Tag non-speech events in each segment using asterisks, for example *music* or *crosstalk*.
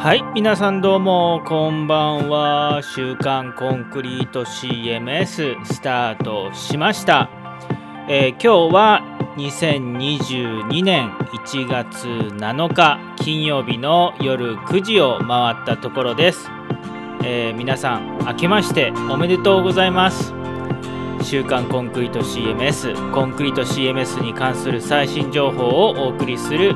はい皆さんどうもこんばんは「週刊コンクリート CMS」スタートしました、えー今日は2022年1月7日金曜日の夜9時を回ったところです、えー皆さん明けましておめでとうございます。週刊コンクリート CMS コンクリート CMS に関する最新情報をお送りする、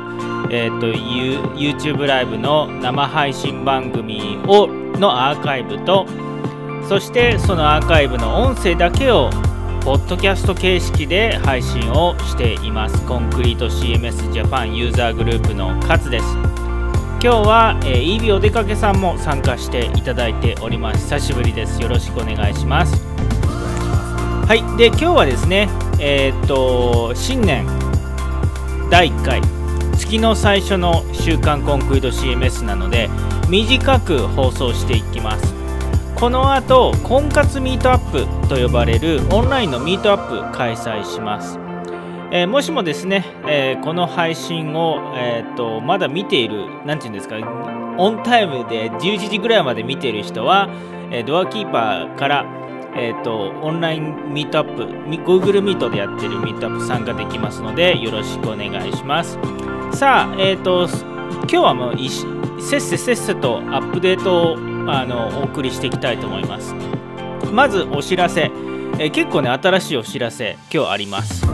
えー、と You- YouTube ライブの生配信番組をのアーカイブとそしてそのアーカイブの音声だけをポッドキャスト形式で配信をしています。コンクリート CMS ジャパンユーザーグループの勝です。今日は、えー、イービお出かけさんも参加していただいております。久しぶりです。よろしくお願いします。はい、で今日はですね、えーっと新年第1回。月の最初の週刊コンクリート CMS なので短く放送していきます。この後婚活ミートアップと呼ばれるオンラインのミートアップ開催します、えーもしもですね、えーこの配信を、えーとまだ見ているなんていうんですかオンタイムで11時ぐらいまで見ている人は、えードアキーパーからえー、とオンラインミートアップ Google ミートでやってるミートアップ参加できますのでよろしくお願いします。さあえっ、と今日はもういしせっせせっせとアップデートをあのお送りしていきたいと思います。まずお知らせ、え結構ね新しいお知らせ今日あります。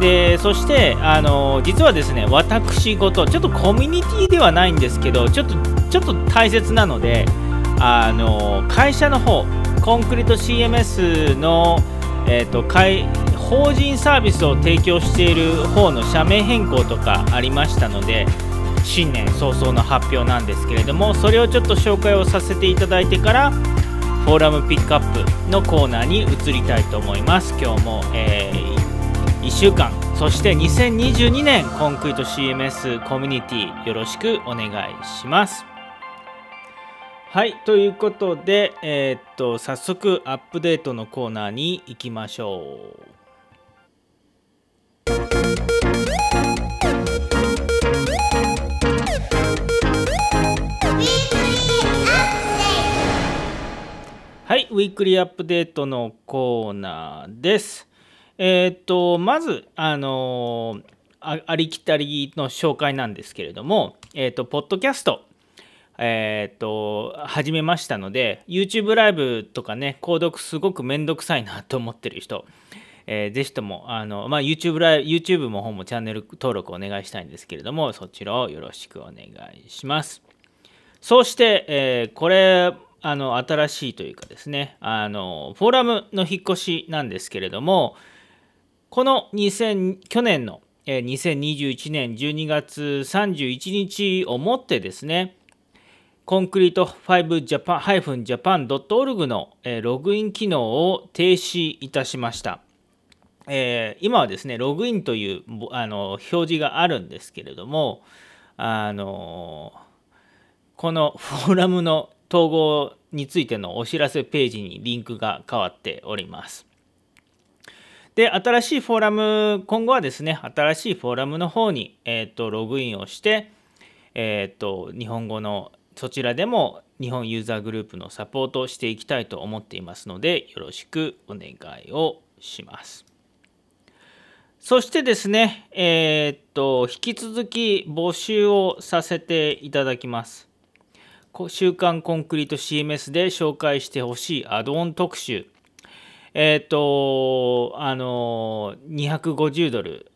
でそしてあの実はですね私事ちょっとコミュニティではないんですけどちょっとちょっと大切なのであの会社の方コンクリート CMS の、えー、と会法人サービスを提供している方の社名変更とかありましたので新年早々の発表なんですけれどもそれをちょっと紹介をさせていただいてからフォーラムピックアップのコーナーに移りたいと思います。今日も、え1週間そして2022年コンクリート CMS コミュニティよろしくお願いします。はいということでえーっと早速アップデートのコーナーに行きましょう。はい、ウィークリーアップデートのコーナーです。えーと、まず、あのーありきたりの紹介なんですけれども、えーと、ポッドキャスト、えーっと、始めましたので、YouTube ライブとかね、購読すごくめんどくさいなと思ってる人、えーぜひとも、あの、まあ、YouTube ライ、YouTube も方もチャンネル登録お願いしたいんですけれども、そちらをよろしくお願いします。そして、えーこれあの新しいというかですねあのフォーラムの引っ越しなんですけれどもこの2000去年の、えー2021年12月31日をもってですねコンクリート 5-japan.org の、ログイン機能を停止いたしました。えー今はですねログインというあの表示があるんですけれどもあのこの *laughs* フォーラムの統合についてのお知らせページにリンクが変わっております。で、新しいフォーラム、今後はですね、新しいフォーラムの方に、えー、とログインをして、えー、と日本語のそちらでも日本ユーザーグループのサポートをしていきたいと思っていますので、よろしくお願いをします。そしてですね、えーっと、引き続き募集をさせていただきます。週刊コンクリート CMS で紹介してほしいアドオン特集。えーっと、あの、250ドル、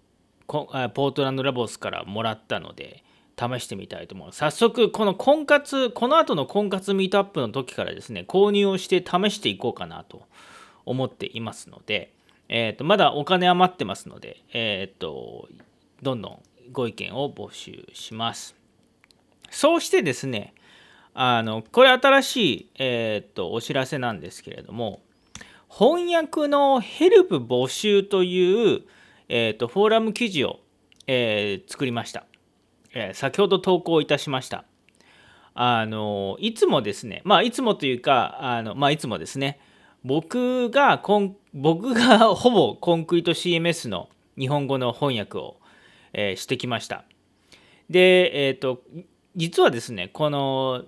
ポートランドラボスからもらったので、試してみたいと思います。早速、この婚活、この後の婚活ミートアップの時からですね、購入をして試していこうかなと思っていますので、えー、とまだお金余ってますので、えー、とどんどんご意見を募集します。そうしてですね、あのこれ新しい、えー、とお知らせなんですけれども、翻訳のヘルプ募集という、えー、とフォーラム記事を、えー作りました、えー先ほど投稿いたしました。あのいつもですね、まあいつもというか、あのまあいつもですね、僕がコン僕が *laughs* ほぼコンクリート CMS の日本語の翻訳を、えーしてきました。で、えー、と実はですねこの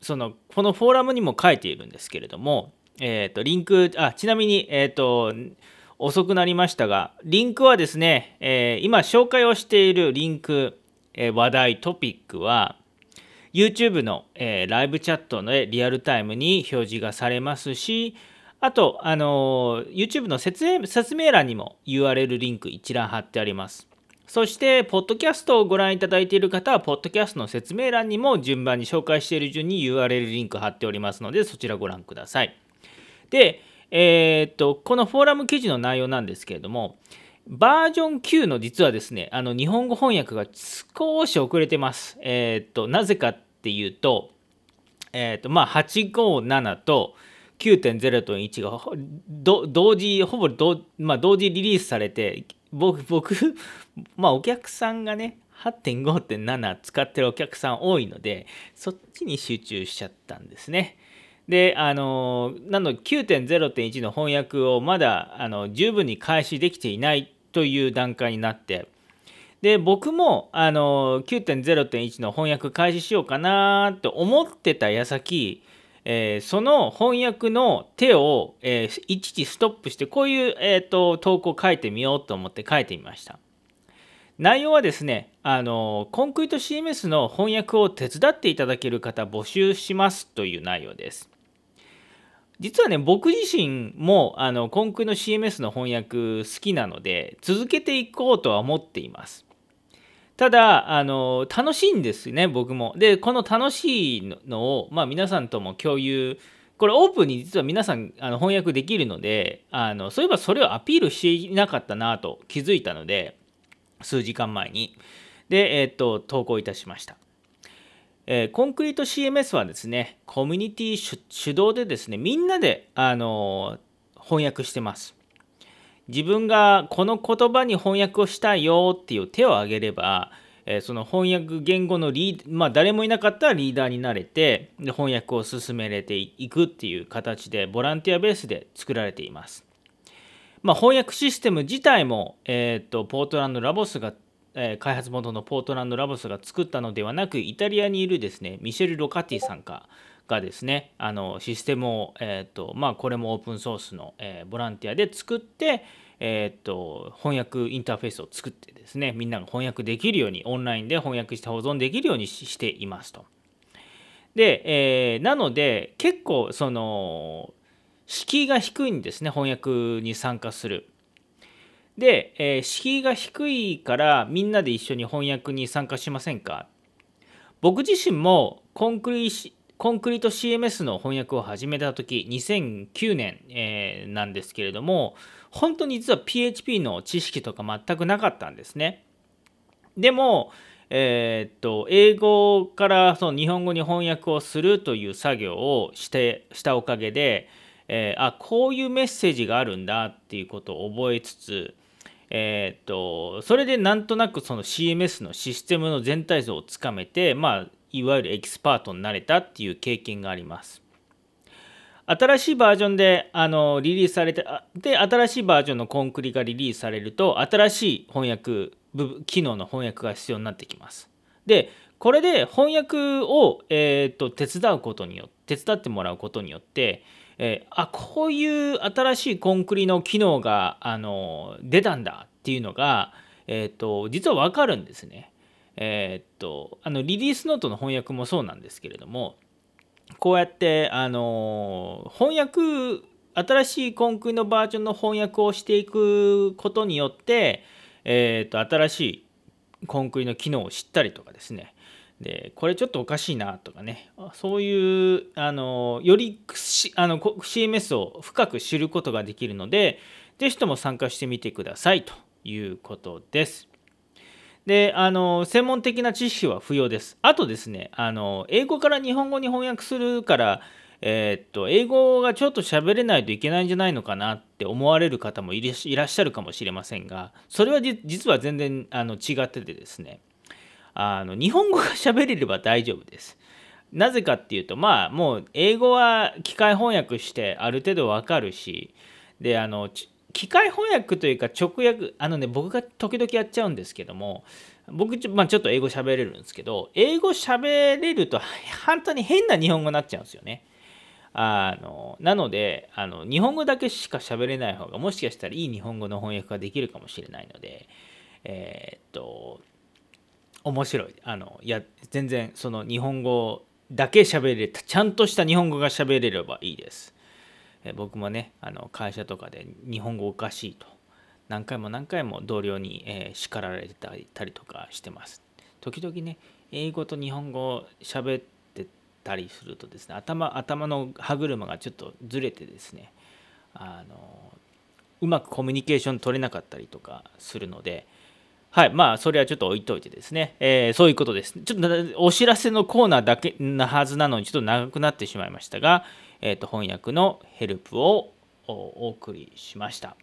そのこのフォーラムにも書いているんですけれども、えー、とリンクあちなみに、えー、と遅くなりましたがリンクはですね、え、今紹介をしているリンク、え、話題トピックは YouTube の、え、ライブチャットのリアルタイムに表示がされますしあと、あの YouTube の説明説明欄にも URL リンク一覧貼ってあります。そして、ポッドキャストをご覧いただいている方は、ポッドキャストの説明欄にも順番に紹介している順に URL リンク貼っておりますので、そちらご覧ください。で、えー、っと、このフォーラム記事の内容なんですけれども、バージョン9の実はですね、あの日本語翻訳が少し遅れてます。えー、っと、なぜかっていうと、えー、っと、まあ、857と9.0と1が同時、ほぼ同,、まあ、同時リリースされて、僕、僕、*laughs* まあお客さんがね、8.5.7使ってるお客さん多いので、そっちに集中しちゃったんですね。で、あの、なので9.0.1の翻訳をまだあの十分に開始できていないという段階になって、で、僕もあの9.0.1の翻訳開始しようかなと思ってた矢先、えー、その翻訳の手を、えー、一時ストップしてこういう、えーと、投稿を書いてみようと思って書いてみました。内容はですねあのコンクリート CMS の翻訳を手伝っていただける方募集しますという内容です。実はね僕自身もあのコンクリの CMS の翻訳好きなので続けていこうとは思っています。ただ、あの、楽しいんですね、僕も。で、この楽しいのを、まあ、皆さんとも共有、これオープンに実は皆さんあの翻訳できるのであの、そういえばそれをアピールしていなかったなと気づいたので、数時間前に。で、えっ、と、投稿いたしました。えー、コンクリート CMS はですね、コミュニティ主導でですね、みんなで、あの翻訳してます。自分がこの言葉に翻訳をしたいよっていう手を挙げれば、えー、その翻訳言語のリーまあ誰もいなかったらリーダーになれてで翻訳を進めれていくっていう形でボランティアベースで作られています。まあ、翻訳システム自体も、えーと、ポートランドラボスが、えー、開発元のポートランドラボスが作ったのではなくイタリアにいるですねミシェル・ロカティさんかがですねあのシステムを、えーとまあ、これもオープンソースの、えー、ボランティアで作って、えー、と翻訳インターフェースを作ってですねみんなが翻訳できるようにオンラインで翻訳して保存できるようにしていますと。で、えー、なので結構その敷居が低いんですね翻訳に参加する。で、えー、敷居が低いからみんなで一緒に翻訳に参加しませんか？僕自身もコンクリコンクリート CMS の翻訳を始めた時2009年、えー、なんですけれども本当に実は PHP の知識とか全くなかったんですね。でも、えー、っと英語からその日本語に翻訳をするという作業をしてしたおかげで、えー、あこういうメッセージがあるんだっていうことを覚えつつ、えー、っとそれでなんとなくその CMS のシステムの全体像をつかめて、まあ、いわゆるエキスパートになれたっていう経験があります。新しいバージョンであのリリースされてで新しいバージョンのコンクリがリリースされると新しい翻訳機能の翻訳が必要になってきます。でこれで翻訳を、えーと、手伝うことによって手伝ってもらうことによって、えー、あこういう新しいコンクリの機能があの出たんだっていうのが、えーと、実は分かるんですね。えーとあのリリースノートの翻訳もそうなんですけれどもこうやってあの翻訳新しいコンクリのバージョンの翻訳をしていくことによって、えーと、新しいコンクリの機能を知ったりとかですねでこれちょっとおかしいなとかねそういうあのよりあの CMS を深く知ることができるので是非とも参加してみてくださいということです。であの専門的な知識は不要です。あとですねあの英語から日本語に翻訳するからえー、っと英語がちょっと喋れないといけないんじゃないのかなって思われる方もいらっしゃるかもしれませんがそれは実は全然あの違っててですねあの日本語が喋れれば大丈夫です。なぜかっていうとまあもう英語は機械翻訳してある程度わかるしであの機械翻訳というか直訳あのね僕が時々やっちゃうんですけども僕ちょ,、まあ、ちょっと英語喋れるんですけど英語喋れると本当に変な日本語になっちゃうんですよね。あのなのであの日本語だけしか喋れない方がもしかしたらいい日本語の翻訳ができるかもしれないのでえー、っと面白いあのいや全然その日本語だけ喋れたちゃんとした日本語が喋れればいいです。え僕もねあの会社とかで日本語おかしいと何回も何回も同僚に、え、叱られてたりとかしてます。時々ね英語と日本語を喋ってたりするとですね頭頭の歯車がちょっとずれてですねあのうまくコミュニケーション取れなかったりとかするので、はい、まあ、それはちょっと置いといてですね、えー、そういうことです。ちょっとお知らせのコーナーだけなはずなのに、ちょっと長くなってしまいましたが、えー、と翻訳のヘルプをお送りしました。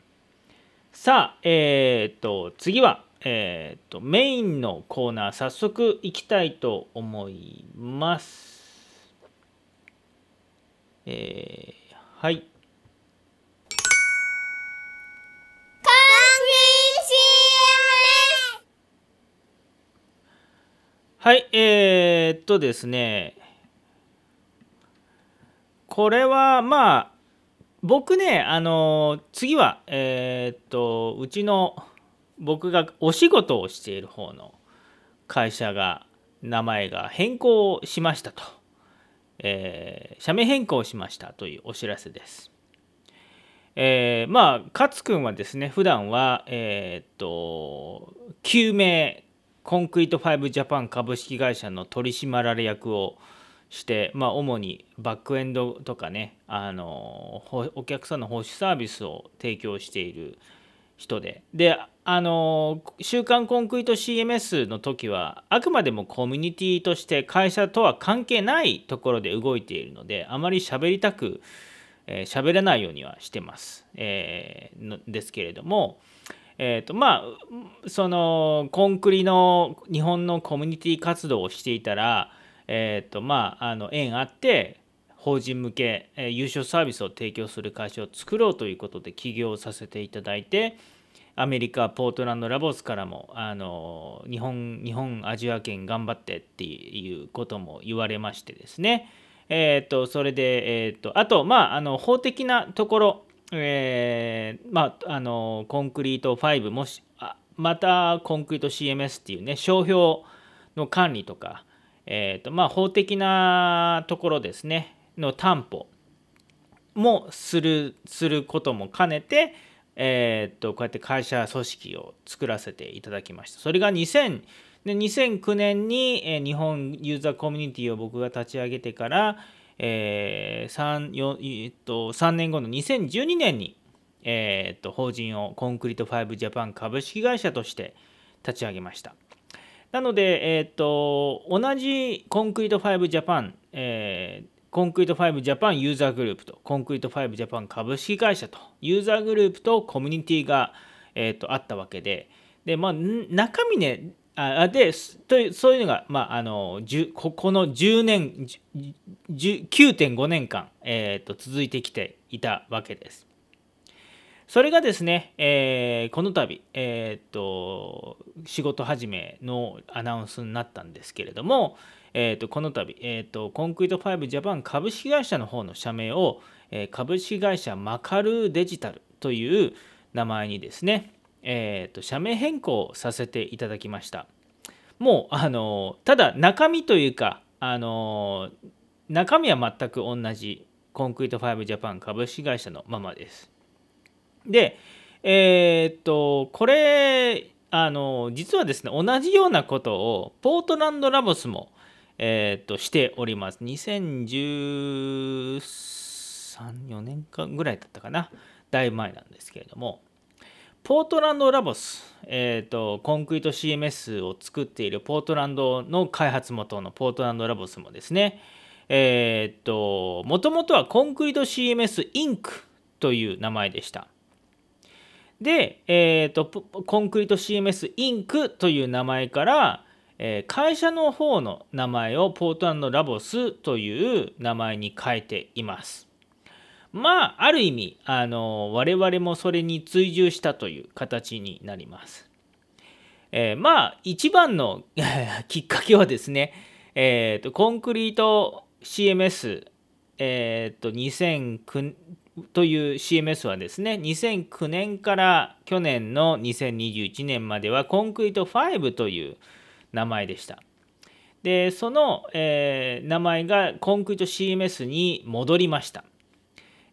さあ、えっ、ー、と、次は、えっ、ー、と、メインのコーナー、早速いきたいと思います。えー、はい。はい、えー、っとですね、これはまあ、僕ね、あの、次は、えー、っと、うちの、僕がお仕事をしている方の会社が、名前が変更しましたと、えー、社名変更しましたというお知らせです。えー、まあ勝君はですね普段はえー、っと救命コンクリート5ジャパン株式会社の取締役をして、まあ、主にバックエンドとかねあのお客さんの保守サービスを提供している人で。であの「週刊コンクリート CMS」の時はあくまでもコミュニティとして会社とは関係ないところで動いているのであまり喋りたく喋、えー、れないようにはしてます、えー、ですけれどもえーとまあ、そのコンクリの日本のコミュニティ活動をしていたら、えーとまあ、あの縁あって法人向け、えー、優勝サービスを提供する会社を作ろうということで起業させていただいてアメリカポートランドラボスからもあの日本日本アジア圏頑張ってっていうことも言われましてですね。えっ、ー、とそれで、えーと、あとまああの法的なところえー、まあ、あのコンクリート5もしまたコンクリート CMS っていうね商標の管理とか、えーとまあ、法的なところですねの担保もするすることも兼ねて、えー、とこうやって会社組織を作らせていただきました。それが2000で2009年に、え日本ユーザーコミュニティを僕が立ち上げてから、えー 3, えっと、3年後の2012年に、えー、っと法人をコンクリート5ジャパン株式会社として立ち上げました。なので、えー、と同じコンクリート5ジャパン、えー、コンクリート5ジャパンユーザーグループとコンクリート5ジャパン株式会社とユーザーグループとコミュニティが、えー、とあったわけでで、まあ、中身ねあでとそういうのが、まあ、あのここの10年9.5年間、えーと、続いてきていたわけです。それがですね、えー、この度、えーと、仕事始めのアナウンスになったんですけれども、えーと、この度、えーと、コンクリート5ジャパン株式会社の方の社名を、え、株式会社マカルデジタルという名前にですね、えーと、社名変更させていただきました。もうあのただ中身というかあの中身は全く同じコンクリート5ジャパン株式会社のままです。でえー、っとこれあの実はですね同じようなことをポートランドラボスも、えー、っとしております。2013、4年間ぐらいだったかな？だいぶ前なんですけれども、ポートランドラボス、えーと、コンクリート CMS を作っているポートランドの開発元のポートランドラボスもですね、えっ、と、もともとはコンクリート CMS インクという名前でした。で、え、ー、と、コンクリート CMS インクという名前から、えー、会社の方の名前をポートラボスという名前に変えています。まあある意味あの我々もそれに追従したという形になります。えー、まあ一番の *laughs* きっかけはですね、えーと、コンクリート CMS、えーと、2009という CMS はですね2009年から去年の2021年まではコンクリート5という名前でした。でその、えー、名前がコンクリート CMS に戻りました。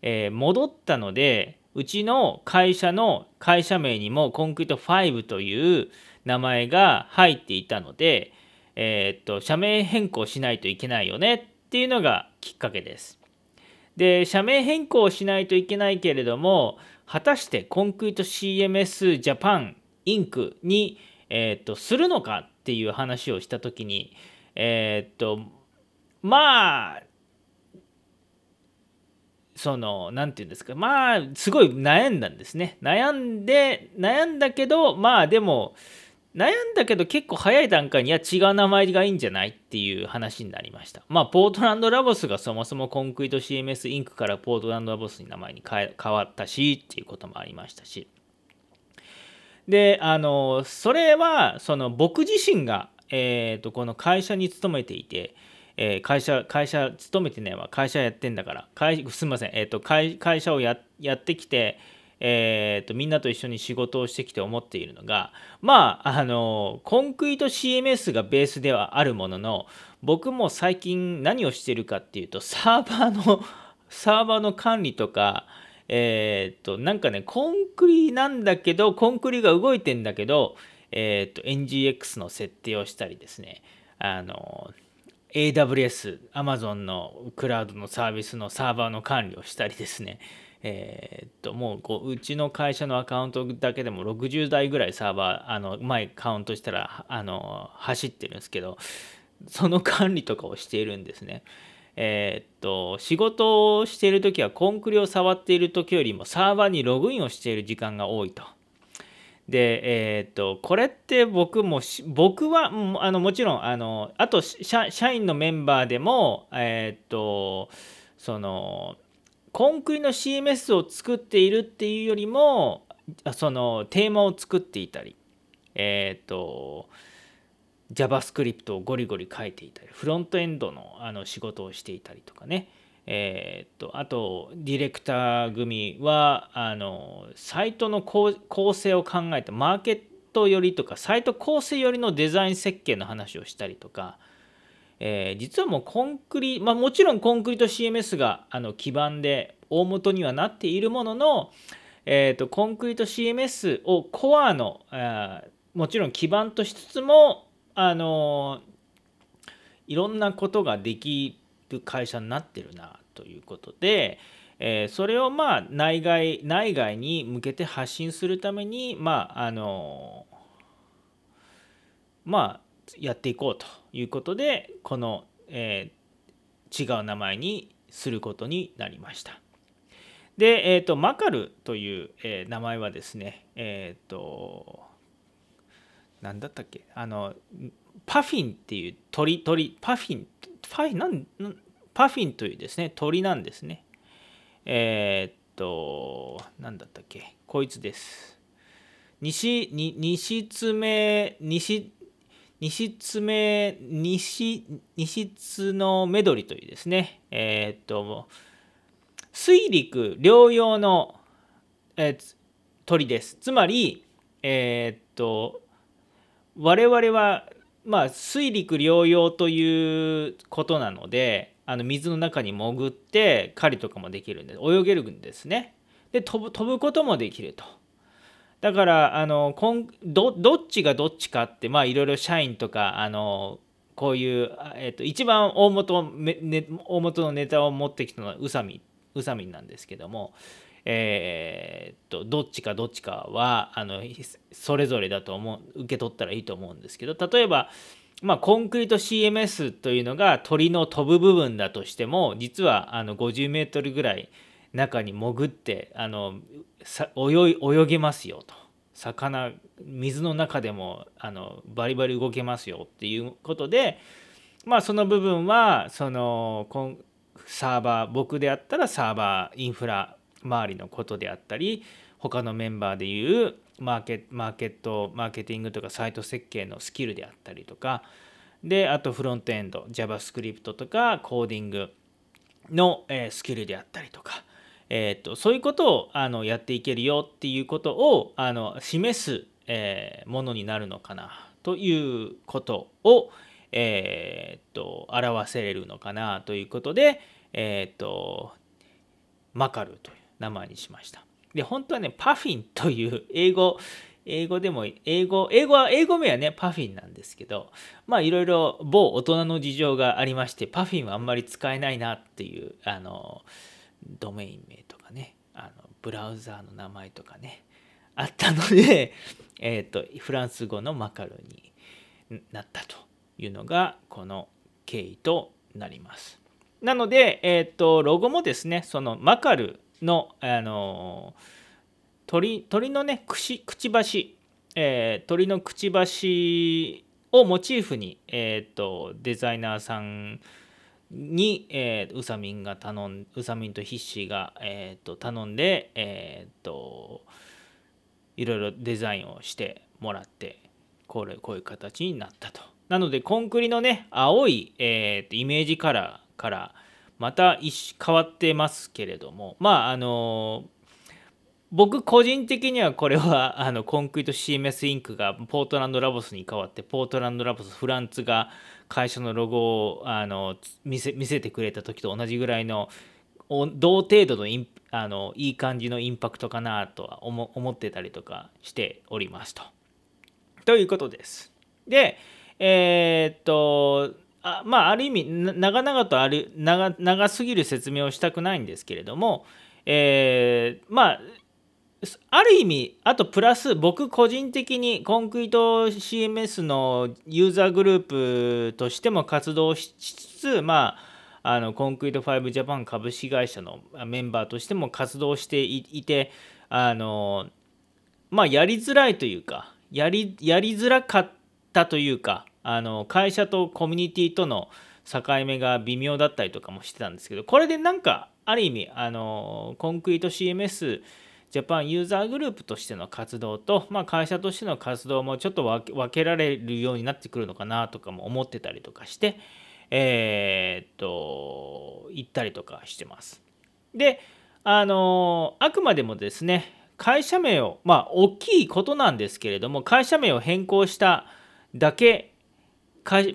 えー、戻ったのでうちの会社の会社名にもコンクリート5という名前が入っていたので、えー、っと社名変更しないといけないよねっていうのがきっかけです。で社名変更をしないといけないけれども果たしてコンクリート CMS ジャパンインクに、えー、っとするのかっていう話をした時にえー、とまあその何て言うんですかまあすごい悩んだんですね。悩んで悩んだけどまあでも悩んだけど結構早い段階にいや違う名前がいいんじゃないっていう話になりました。まあポートランドラボスがそもそもコンクリート CMS インクからポートランドラボスに名前に変わったしっていうこともありましたし。であのそれはその僕自身が、えーとこの会社に勤めていてえー、会社、会社勤めてないわ、会社やってんだから、会すみません、えーと、会会社をややってきて、えーと、みんなと一緒に仕事をしてきて思っているのが、まあ、あの、コンクリート CMS がベースではあるものの、僕も最近何をしてるかっていうと、サーバーの、*laughs* サーバーの管理とか、えっ、ー、と、なんかね、コンクリなんだけど、コンクリが動いてんだけど、えっ、ー、と、NGX の設定をしたりですね、あの、AWS、Amazon のクラウドのサービスのサーバーの管理をしたりですね、えー、っともうこううちの会社のアカウントだけでも60台ぐらいサーバーあの前カウントしたらあの走ってるんですけどその管理とかをしているんですね。えー、っと仕事をしている時はコンクリを触っている時よりもサーバーにログインをしている時間が多いと。で、えー、っと、これって僕も、僕は、あのもちろん、あの、あと社、員のメンバーでも、えー、っと、その、コンクリの CMS を作っているっていうよりも、その、テーマを作っていたり、えー、と、JavaScript をゴリゴリ書いていたり、フロントエンドのあの仕事をしていたりとかね、えー、っとあとディレクター組はあのサイトの構成を考えてマーケット寄りとかサイト構成寄りのデザイン設計の話をしたりとか、えー、実はもうコンクリまあもちろんコンクリート CMS があの基盤で大元にはなっているものの、えーと、コンクリート CMS をコアのもちろん基盤としつつもあのいろんなことができる会社になってるなということで、えー、それをまあ内外内外に向けて発信するためにまああのまあやっていこうということでこの、えー、違う名前にすることになりました。で、えーと、マカルという、えー、名前はですねえっ、ー、と何だったっけ？あのパフィンっていう鳥鳥パフィンパファイなんパフィンというですね鳥なんですね。えー、っと何だったっけ？こいつです。西に西爪西西爪西西津のメドリというですねえー、っと水陸両用の、えー、鳥ですつまりえー、っと我々はまあ、水陸両用ということなのであの水の中に潜って狩りとかもできるんで泳げるんですね。で飛ぶ飛ぶこともできると。だからあのこんどどっちがどっちかってまあいろいろ社員とかあのこういう、えーと、一番大元ね、大元のネタを持ってきたのは宇佐美宇佐美なんですけども、えー、とどっちかどっちかはあのそれぞれだと思う受け取ったらいいと思うんですけど例えば、まあ、コンクリート CMS というのが鳥の飛ぶ部分だとしても実はあの50メートルぐらい中に潜ってあの泳泳げますよと。魚水の中でもあのバリバリ動けますよっていうことでまあその部分はそのサーバー僕であったらサーバーインフラ周りのことであったり他のメンバーでいうマーケマーケットマーケティングとかサイト設計のスキルであったりとかであとフロントエンド JavaScript とかコーディングの、え、スキルであったりとか、えーと、そういうことをあのやっていけるよっていうことをあの示す、えー、ものになるのかなということを、えーと、表せれるのかなということで、えーとマカルという名前にしました。で、本当はね、パフィンという英語、英語でも、英語、英語は、英語名はね、パフィンなんですけど、まあいろいろ某大人の事情がありまして、パフィンはあんまり使えないなっていう、あの、ドメイン名とかね、あの、ブラウザーの名前とかね、あったので、*laughs* えっ、ー、と、フランス語のマカロになったというのが、この経緯となります。なので、えっ、ー、と、ロゴもですね、そのマカルの、あの鳥鳥のねくしくちばし、えー、鳥のくちばしをモチーフに、えーと、デザイナーさんに、えー、ウサミンが頼んウサミンとヒッシーが、えーと、頼んで、えーと、いろいろデザインをしてもらってこれこういう形になったと。なのでコンクリのね青い、えー、とイメージカラーからまた変わってますけれどもまああの僕個人的にはこれはあのコンクリート CMS インクがポートランドラボスに変わってポートランドラボスフランツが会社のロゴをあの見せ見せてくれた時と同じぐらいの同程度のインあのいい感じのインパクトかなとは思思ってたりとかしておりますと。ということです。でえー、っとあまあある意味長々とある長長すぎる説明をしたくないんですけれども、えー、まあある意味あとプラス僕個人的にコンクリート CMS のユーザーグループとしても活動しつつまああのコンクリート5ジャパン株式会社のメンバーとしても活動していてあのまあやりづらいというかやりやりづらかったというかあの会社とコミュニティとの境目が微妙だったりとかもしてたんですけどこれでなんかある意味あのコンクリート CMS ジャパンユーザーグループとしての活動と、まあ、会社としての活動もちょっと分けられるようになってくるのかなとかも思ってたりとかして、えー、っと行ったりとかしてます。であのあくまでもですね会社名をまあ大きいことなんですけれども会社名を変更しただけ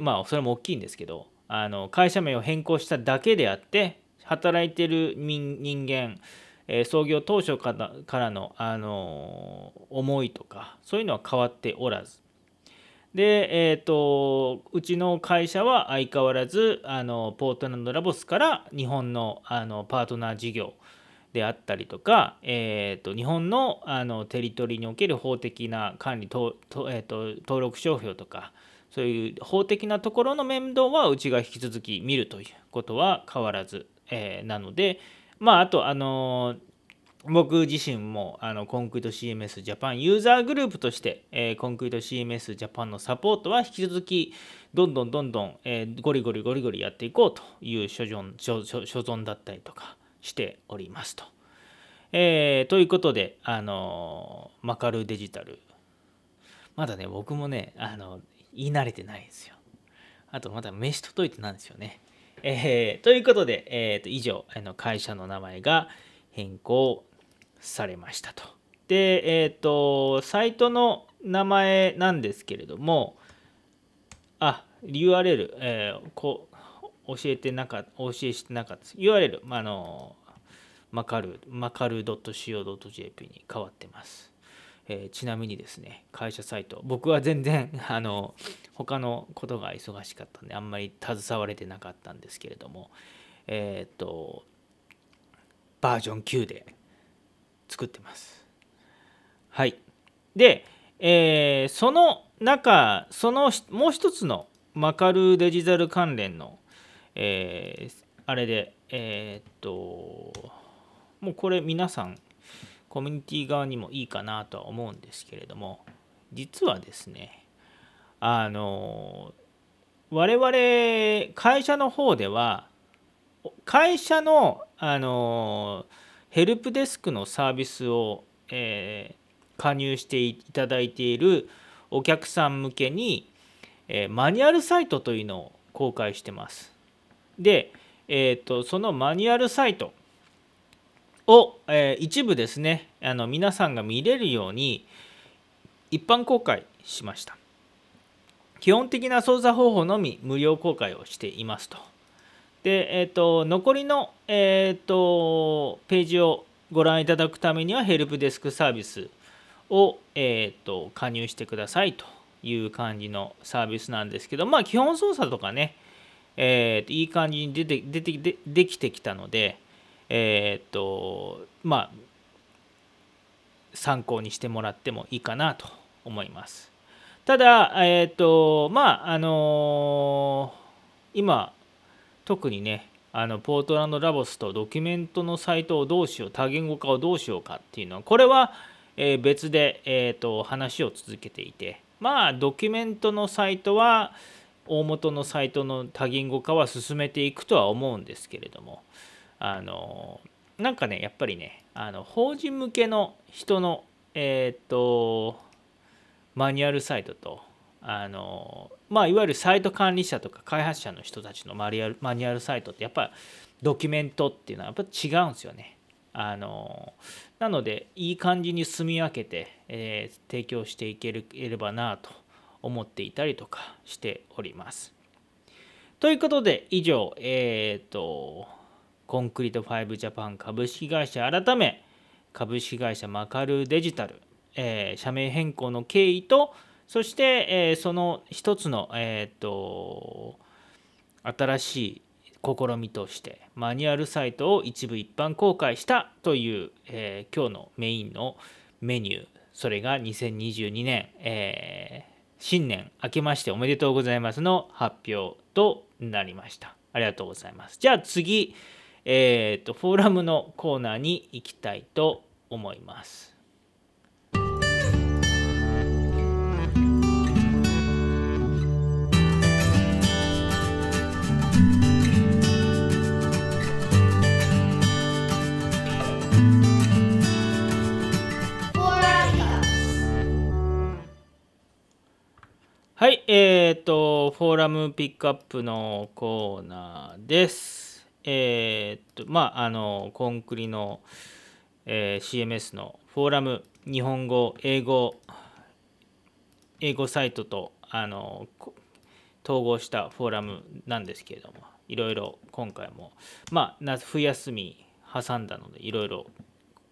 まあそれも大きいんですけどあの会社名を変更しただけであって働いてる人間、え、創業当初からの、あの思いとかそういうのは変わっておらず。で、えーと、うちの会社は相変わらずあのポートランドラボスから日本のあのパートナー事業であったりとか、えーと、日本のあのテリトリーにおける法的な管理とと、えーと登録商標とかそういう法的なところの面倒はうちが引き続き見るということは変わらず、えー、なのでまああとあの僕自身もあのコンクリート CMS ジャパンユーザーグループとして、えー、コンクリート CMS ジャパンのサポートは引き続きどんどんどんどん、えー、ゴリゴリゴリゴリやっていこうという所存所所存だったりとかしておりますと。えー、ということで、あのマカルデジタルまだね僕もねあの言い慣れてないんですよ。あとまた飯と解いてなんですよね。えー、ということで、えー、と以上あの会社の名前が変更されましたと。で、えっ、ー、と、サイトの名前なんですけれども、あ、URL、えー、こ教えてなかった、教えしてなかった。URL、まあの、マカル、マカル .co.jp に変わってます。えー、ちなみにですね会社サイト僕は全然 *laughs* あの他のことが忙しかったんであんまり携われてなかったんですけれどもえっ、とバージョン9で作ってます。はい。で、えー、その中そのもう一つのマカルデジタル関連の、えー、あれでえっともうこれ皆さんコミュニティ側にもいいかなとは思うんですけれども実はですねあの我々会社の方では会社のあのヘルプデスクのサービスを、えー、加入していただいているお客さん向けに、えー、マニュアルサイトというのを公開してます。で、えーと、そのマニュアルサイトを、えー、一部ですねあの皆さんが見れるように一般公開しました。基本的な操作方法のみ無料公開をしていますと。で、えーと、残りの、えーと、ページをご覧いただくためにはヘルプデスクサービスを、えーと、加入してくださいという感じのサービスなんですけど、まあ、基本操作とかね、えーと、いい感じに出て出てでできてきたので、えーとまあ、参考にしてもらってもいいかなと思います。ただ、えっ、と、まあ、あのー、今、特にね、あのポートランドラボスとドキュメントのサイトをどうしよう、多言語化をどうしようかっていうのは、これは、えー、別で、えーと、話を続けていて、まあ、ドキュメントのサイトは、大元のサイトの多言語化は進めていくとは思うんですけれども、あのなんかね、やっぱりね、あの法人向けの人の、えっ、ー、と、マニュアルサイトとあのまあいわゆるサイト管理者とか開発者の人たちのマニュアルマニュアルサイトってやっぱドキュメントっていうのはやっぱ違うんですよね。あのなのでいい感じに住み分けて、えー、提供していければなと思っていたりとかしております。ということで以上えっ、ー、とコンクリート5ジャパン株式会社改め株式会社マカルデジタルえー、社名変更の経緯とそして、えー、その一つの、えーと、新しい試みとしてマニュアルサイトを一部一般公開したという、えー、今日のメインのメニュー。それが2022年、えー、新年明けましておめでとうございますの発表となりました。ありがとうございます。じゃあ次、えーとフォーラムのコーナーに行きたいと思いますはい、えっ、ー、と、フォーラムピックアップのコーナーです。えっ、と、まあ、あの、コンクリの、えー、CMS のフォーラム、日本語、英語、英語サイトと、あの、統合したフォーラムなんですけれども、いろいろ今回も、まあ、冬休み挟んだので、いろいろ、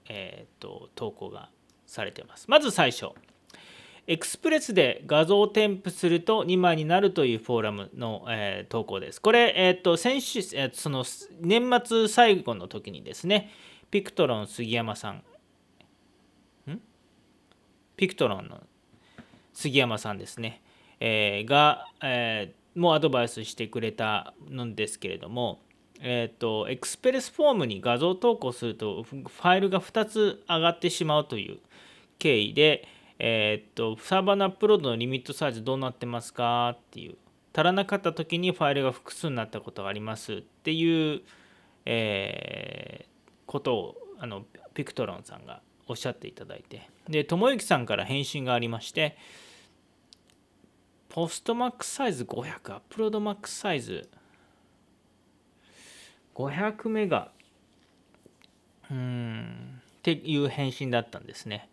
えっ、と、投稿がされてます。まず最初。エクスプレスで画像を添付すると2枚になるというフォーラムの、えー、投稿です。これ、えーと、先週、えー、その年末最後の時にですね、ピクトロン杉山さん、ん？ピクトロンの杉山さんですね、えー、が、えー、もうアドバイスしてくれたのですけれども、えーと、エクスプレスフォームに画像投稿するとファイルが2つ上がってしまうという経緯で、えー、っと、サーバーのアップロードのリミットサイズどうなってますかっていう、足らなかった時にファイルが複数になったことがありますっていう、えー、ことをあのピクトロンさんがおっしゃっていただいて、で、ともゆきさんから返信がありまして、ポストマックスサイズ500、アップロードマックスサイズ500メガ、うん、っていう返信だったんですね。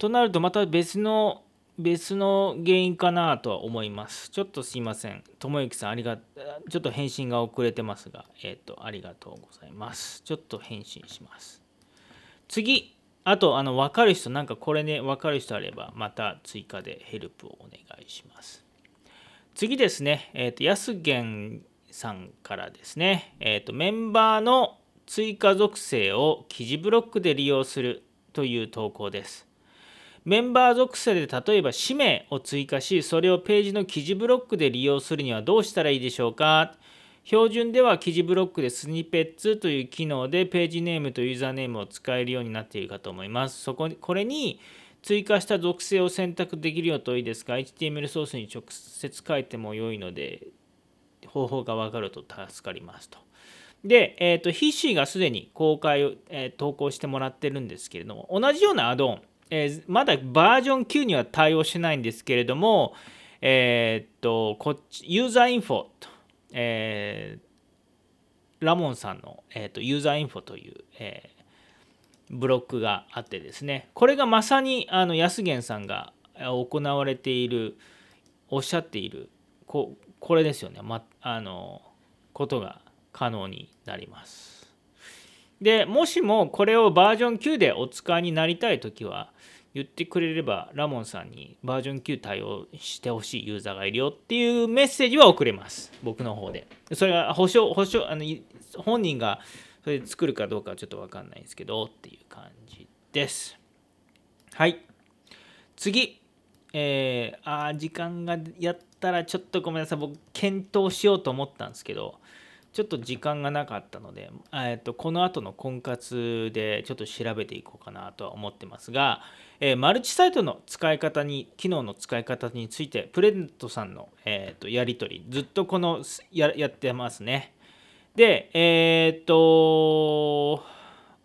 となるとまた別の別の原因かなとは思います。ちょっとすいません。ともゆきさん、ありがちょっと返信が遅れてますが、えっ、ー、と、ありがとうございます。ちょっと返信します。次、あと、あの、分かる人、なんかこれね、分かる人あれば、また追加でヘルプをお願いします。次ですね、えっ、ー、と、安源さんからですね、えっ、ー、と、メンバーの追加属性を記事ブロックで利用するという投稿です。メンバー属性で例えば氏名を追加し、それをページの記事ブロックで利用するにはどうしたらいいでしょうか？標準では記事ブロックでスニペッツという機能でページネームとユーザーネームを使えるようになっているかと思います。そここれに追加した属性を選択できるよといいですが、HTML ソースに直接書いても良いので、方法が分かると助かりますと。で、えーと、ヒッシーがすでに公開、えー、投稿してもらってるんですけれども、同じようなアドオン、えー、まだバージョン9には対応しないんですけれども、えっ、と、こっち、ユーザーインフォと、えー、ラモンさんの、えーと、ユーザーインフォという、え、ブロックがあってですね、これがまさにあの安源さんが行われている、おっしゃっている、ここれですよね、ま、あのことが可能になります。でもしもこれをバージョン9でお使いになりたいときは言ってくれればラモンさんにバージョン9対応してほしいユーザーがいるよっていうメッセージは送れます。僕の方で。それは保証保証あの本人がそれ作るかどうかはちょっと分かんないんですけどっていう感じです。はい。次。えー、あ時間がやったらちょっとごめんなさい。僕検討しようと思ったんですけどちょっと時間がなかったので、えー、とこの後の婚活でちょっと調べていこうかなとは思ってますが、えー、マルチサイトの使い方に機能の使い方についてプレゼントさんの、えー、とやり取りずっとこのややってますねでえっ、と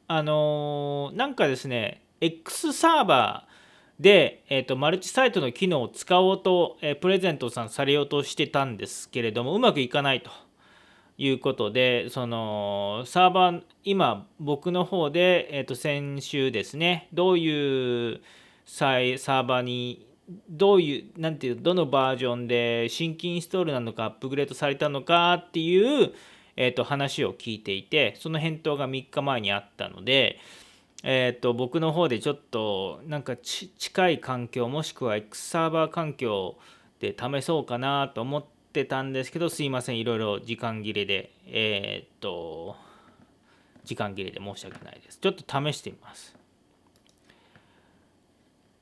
あのなんかですね X サーバーで、えーと、マルチサイトの機能を使おうと、え、プレゼントさんされようとしてたんですけれどもうまくいかないと。いうことでそのサーバー今僕の方で、えー、と先週ですねどういうサーバーにどういうなんていうどのバージョンで新規インストールなのかアップグレードされたのかっていう、えー、と話を聞いていてその返答が3日前にあったので、えー、と僕の方でちょっとなんか近い環境もしくは X サーバー環境で試そうかなと思ってってたんですけど、すいません、いろいろ時間切れで、えー、っと、時間切れで申し訳ないです。ちょっと試してみます。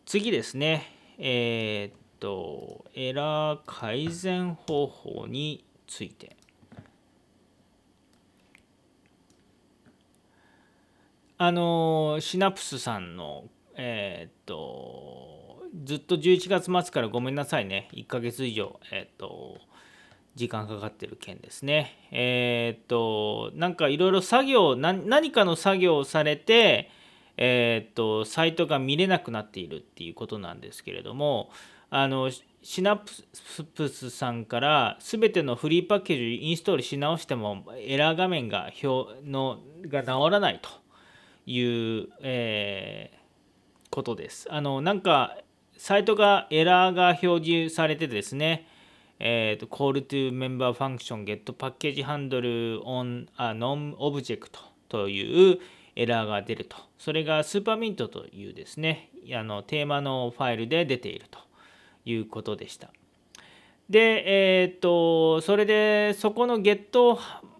次ですね、えー、っと、エラー改善方法について。あのシナプスさんのえー、っとずっと11月末からごめんなさいね1ヶ月以上えー、っと時間かかってる件ですね。えー、っと、なんかいろいろ作業何かの作業をされて、えー、っと、サイトが見れなくなっているっていうことなんですけれども、あの、シナプスさんから全てのフリーパッケージをインストールし直してもエラー画面が表のが直らないという、えー、ことです。あの、なんかサイトがエラーが表示されてですね、えーと、call to member function get package handle on a non-object というエラーが出ると。それがスーパーミントというですね、あのテーマのファイルで出ているということでした。で、えっ、ー、と、それでそこの get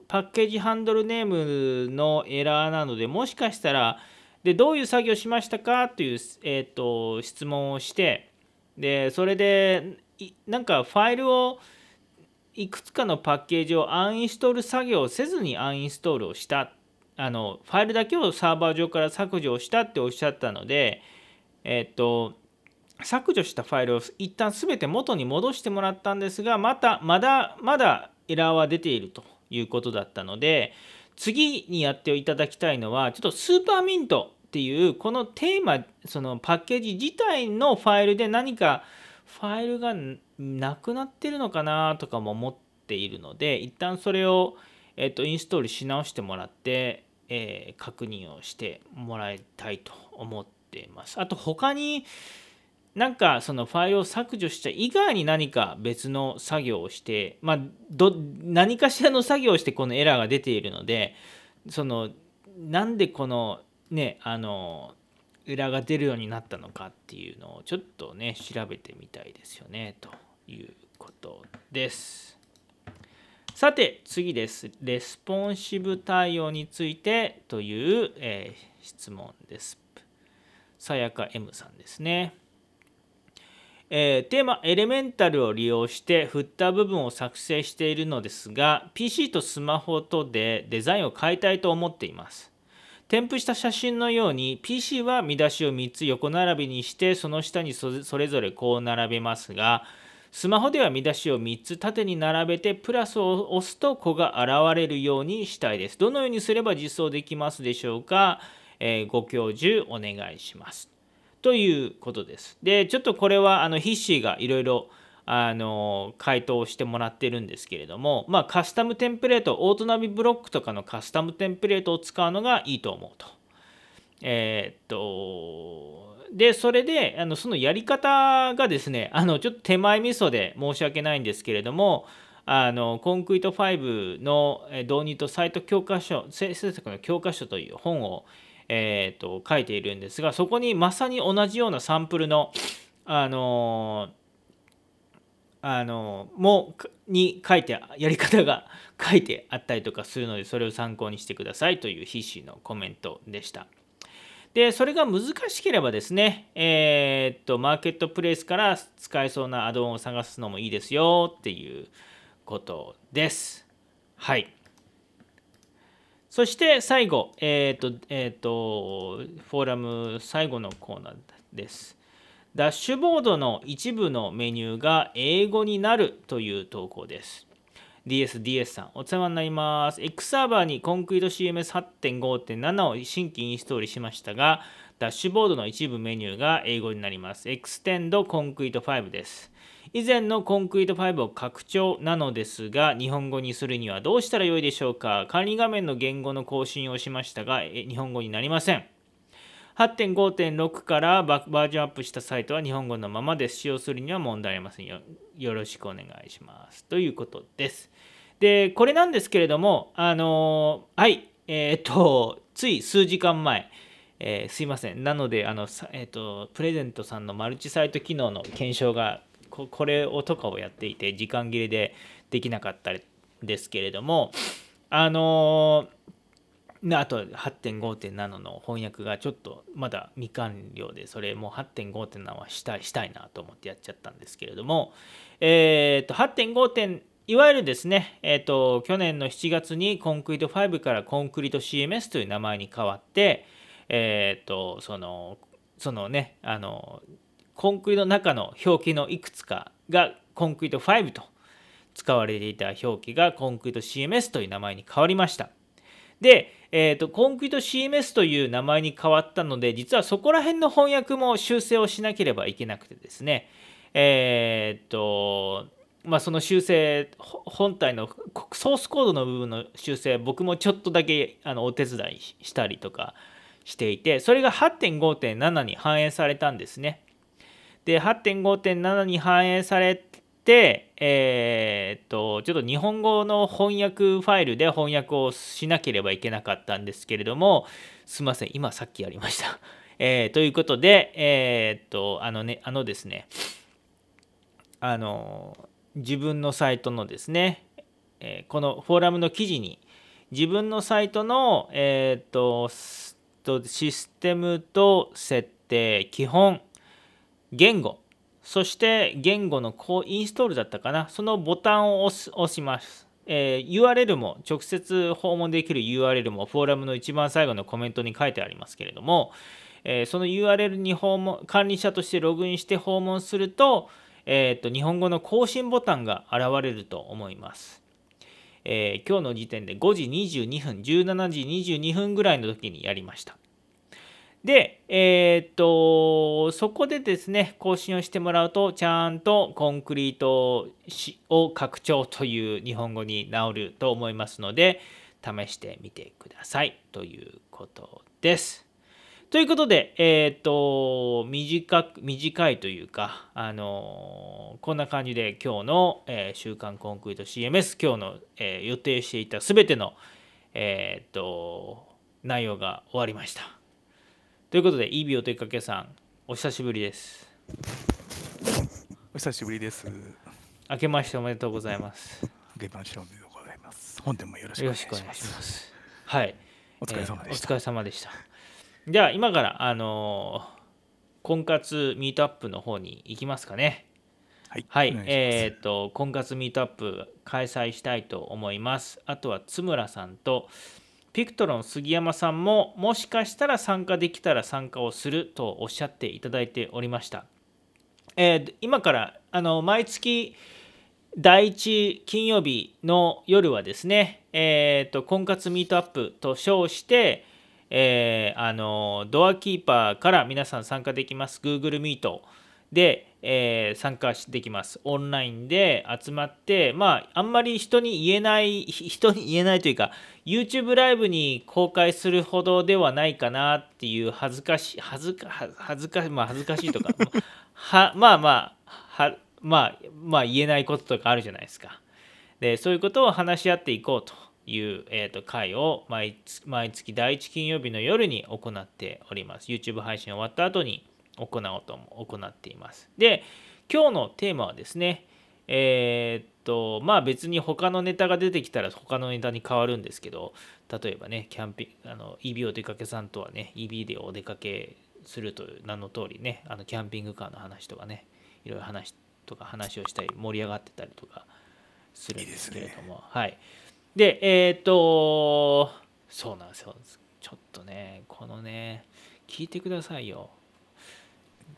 パッケージハンドルネームのエラーなので、もしかしたら、でどういう作業しましたかという、えーと質問をして、でそれでなんかファイルをいくつかのパッケージをアンインストール作業をせずにアンインストールをしたあのファイルだけをサーバー上から削除をしたっておっしゃったのでえっと削除したファイルを一旦全て元に戻してもらったんですがまたまだまだエラーは出ているということだったので次にやっていただきたいのはちょっとスーパーミントっていうこのテーマそのパッケージ自体のファイルで何かファイルがなくなってるのかなとかも思っているので一旦それを、えーと、インストールし直してもらって、えー、確認をしてもらいたいと思っています。あと他になんかそのファイルを削除した以外に何か別の作業をして、まあ、ど何かしらの作業をしてこのエラーが出ているのでそのなんでこのねあのエラーが出るようになったのかっていうのをちょっとね調べてみたいですよねということです。さて次です。レスポンシブ対応についてという、えー、質問です。さやか M さんですね。えー、テーマエレメンタルを利用して振った部分を作成しているのですが PC とスマホとでデザインを変えたいと思っています。添付した写真のように PC は見出しを3つ横並びにしてその下にそれぞれこう並べますがスマホでは見出しを3つ縦に並べてプラスを押すと子が現れるようにしたいです。どのようにすれば実装できますでしょうか、えー、ご教授お願いします。ということです。で、ちょっとこれはあのヒッシーがいろいろあの回答をしてもらってるんですけれども、まあ、カスタムテンプレート、オートナビブロックとかのカスタムテンプレートを使うのがいいと思うと。えー、っと、で、それで、あのそのやり方がですね、あのちょっと手前味噌で申し訳ないんですけれども、あのコンクリート5の導入とサイト教科書、制作の教科書という本を、えー、と書いているんですが、そこにまさに同じようなサンプルの、あのーあのもに書いてやり方が書いてあったりとかするのでそれを参考にしてくださいという必死のコメントでした。でそれが難しければですね、えー、っとマーケットプレイスから使えそうなアドオンを探すのもいいですよっていうことです。はい。そして最後、えー、っと、えー、っと、フォーラム最後のコーナーです。ダッシュボードの一部のメニューが英語になるという投稿です。DSDS さん、お世話になります。X サーバーにコンクリート CMS8.5.7 を新規インストールしましたが、ダッシュボードの一部メニューが英語になります。Extend コンクリート5です。以前のコンクリート5を拡張なのですが、日本語にするにはどうしたらよいでしょうか管理画面の言語の更新をしましたが、日本語になりません。8.5.6からバージョンアップしたサイトは日本語のままで。使用するには問題ありませんよ。よろしくお願いします。ということです。で、これなんですけれども、あのはい、えっ、と、つい数時間前、えー、すいません。なので、あの、えっ、と、プレゼントさんのマルチサイト機能の検証が、これをとかをやっていて、時間切れでできなかったですけれども、あのあと8.5.7の翻訳がちょっとまだ未完了でそれもう8.5.7はしたいしたいなと思ってやっちゃったんですけれどもえっ、と 8.5. いわゆるですね、えっ、と去年の7月にコンクリート5からコンクリート CMS という名前に変わってえっ、とそのそのねあのコンクリの中の表記のいくつかがコンクリート5と使われていた表記がコンクリート CMS という名前に変わりました。で、えーと、コンクリート CMS という名前に変わったので、実はそこら辺の翻訳も修正をしなければいけなくてですね、えっ、ー、と、まあ、その修正、本体のソースコードの部分の修正、僕もちょっとだけあのお手伝いしたりとかしていて、それが8.5.7に反映されたんですね。で、8.5.7に反映されで、えー、っと、ちょっと日本語の翻訳ファイルで翻訳をしなければいけなかったんですけれども、すいません、今さっきやりました。*laughs* えー、ということで、えー、っと、あのね、あのですね、あの、自分のサイトのですね、えこのフォーラムの記事に、自分のサイトの、えっと、システムと設定、基本、言語、そして言語のこうインストールだったかなそのボタンを押します、えー、URL も直接訪問できる URL もフォーラムの一番最後のコメントに書いてありますけれども、えー、その URL に訪問管理者としてログインして訪問すると,、えーと、日本語の更新ボタンが現れると思います。えー、今日の時点で5時22分17時22分ぐらいの時にやりました。で、えー、っと、そこでですね、更新をしてもらうと、ちゃんとコンクリートを拡張という日本語に直ると思いますので、試してみてくださいということです。ということで、えー、っと、短く、短いというか、あのこんな感じで今日の、えー、週刊コンクリート CMS、今日の、えー、予定していたすべての、えっと、内容が終わりました。ということで、いい美お出かけさん、お久しぶりです。お久しぶりです。明けましておめでとうございます。明けましておめでとうございます。本年もよろしくお願いします。ますはい。お疲れ様でした。えー、お疲れ様でした。では、今から、あのー、婚活ミートアップの方に行きますかね。はい。はい、えっ、ー、と、婚活ミートアップ開催したいと思います。あとは、津村さんと、ピクトロン杉山さんももしかしたら参加できたら参加をするとおっしゃっていただいておりました。えー、今からあの毎月第1金曜日の夜はですね、えーと、婚活ミートアップと称して、えー、あのドアキーパーから皆さん参加できます Google Meet で、えー、参加できますオンラインで集まってまああんまり人に言えない *laughs* 人に言えないというか YouTube ライブに公開するほどではないかなっていう恥ずかしい恥ずか恥ずかまあ恥ずかしいとか *laughs* はまあまあはまあまあ言えないこととかあるじゃないですか。でそういうことを話し合っていこうという、えーと、会を毎毎月第1金曜日の夜に行っております。YouTube 配信終わった後に行おうとも行っています。で今日のテーマはですねえー、っとまあ別に他のネタが出てきたら他のネタに変わるんですけど例えばねキャンピあの EB お出かけさんとはね EB でお出かけするという名の通りねあのキャンピングカーの話とかねいろいろ話とか話をしたり盛り上がってたりとかするんですけれども、ね、はい。でえー、っとそうなんですよ。ちょっとねこのね聞いてくださいよ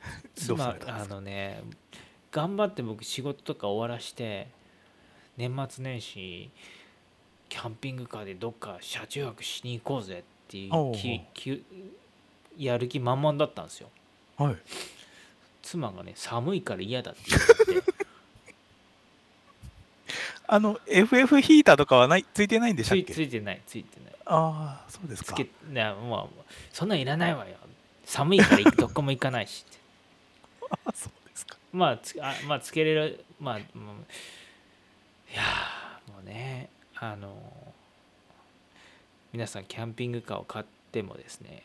*laughs* 妻あのね頑張って僕仕事とか終わらして年末年始キャンピングカーでどっか車中泊しに行こうぜっていうきやる気満々だったんですよ。はい。妻がね寒いから嫌だって言って。*laughs* あの FF ヒーターとかはないついてないんでしたっけ？ついてないついてない。ああそうですか。つけ、ね、まあそんなんいらないわよ。寒いからどこも行かないしって。あそうですかまあつあまあつけれるまあ、いやもうねあの皆さんキャンピングカーを買ってもですね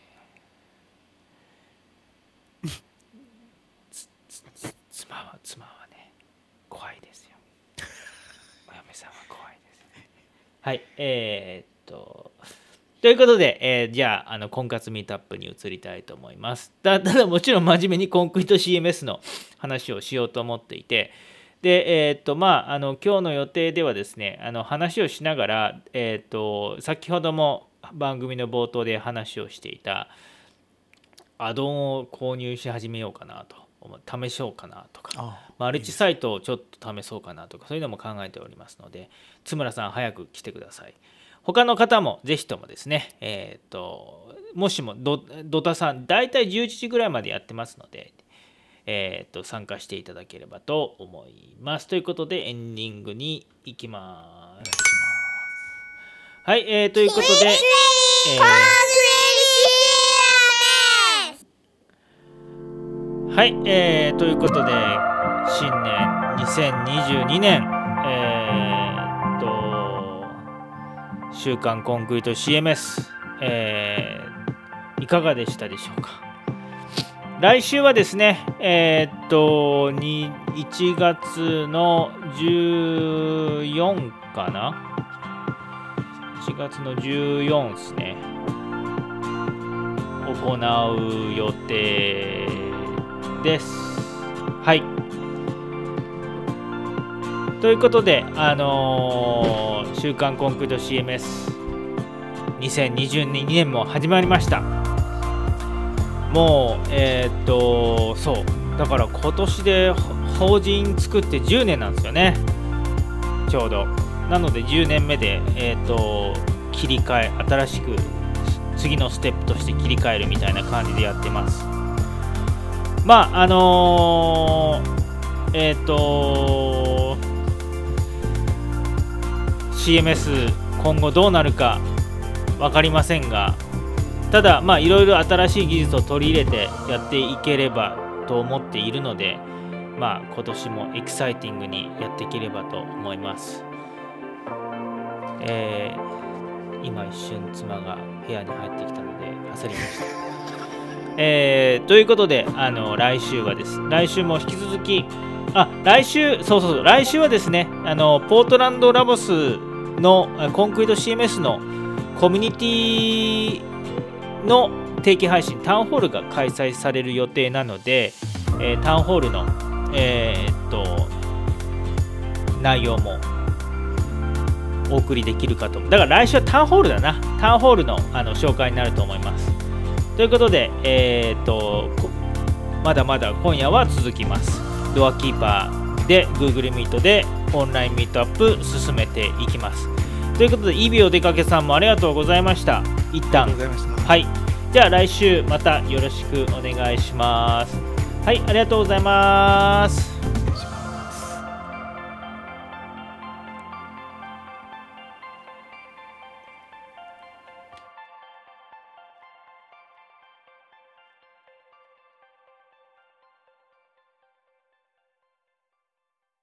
妻は妻はね怖いですよ。お嫁さんは怖いです。はいえー、っとということで、えー、じゃああの婚活ミートアップに移りたいと思います。ただもちろん真面目にコンクリート CMS の話をしようと思っていてでえー、っとまああの今日の予定ではですねあの話をしながらえー、っと先ほども番組の冒頭で話をしていたアドオンを購入し始めようかなと試しようかなとかマルチサイトをちょっと試そうかなとかそういうのも考えておりますので津村さん早く来てください他の方もぜひともですねえっ、ー、ともしもドドタさん大体11時ぐらいまでやってますのでえーと、参加していただければと思います。ということでエンディングに行きます。はい、えー、ということで、えーはい、えー、ということで新年2022年週刊コンクリート CMS」えー、いかがでしたでしょうか？来週はですねえー、っと1月の14かな？1月の14ですね行う予定です。はい。ということで、あのー、週刊コンクリート CMS2022 年も始まりました。もう、えー、っと、そう、だから今年で法人作って10年なんですよね。ちょうど。なので10年目で、えー、っと、切り替え、新しく次のステップとして切り替えるみたいな感じでやってます。まああのー、えっ、と CMS 今後どうなるか分かりませんがただまあいろいろ新しい技術を取り入れてやっていければと思っているのでまあ今年もエキサイティングにやっていければと思います、えー、今一瞬妻が部屋に入ってきたので焦りました *laughs* えー、ということで、あの、来週はです。来週も引き続き、あ、来週、そうそうそう、来週はですね、あの、ポートランドラボスのコンクリート CMS のコミュニティの定期配信、タウンホールが開催される予定なので、えー、タウンホールの、えー、っと、内容もお送りできるかと。だから来週はタウンホールだな。タウンホールのあの紹介になると思います。ということで、えー、っと、まだまだ今夜は続きます。ドアキーパーで Google Meet でオンラインミートアップ進めていきます。ということでイビお出かけさんもありがとうございました。一旦。はい。じゃあ来週またよろしくお願いします。はいありがとうございます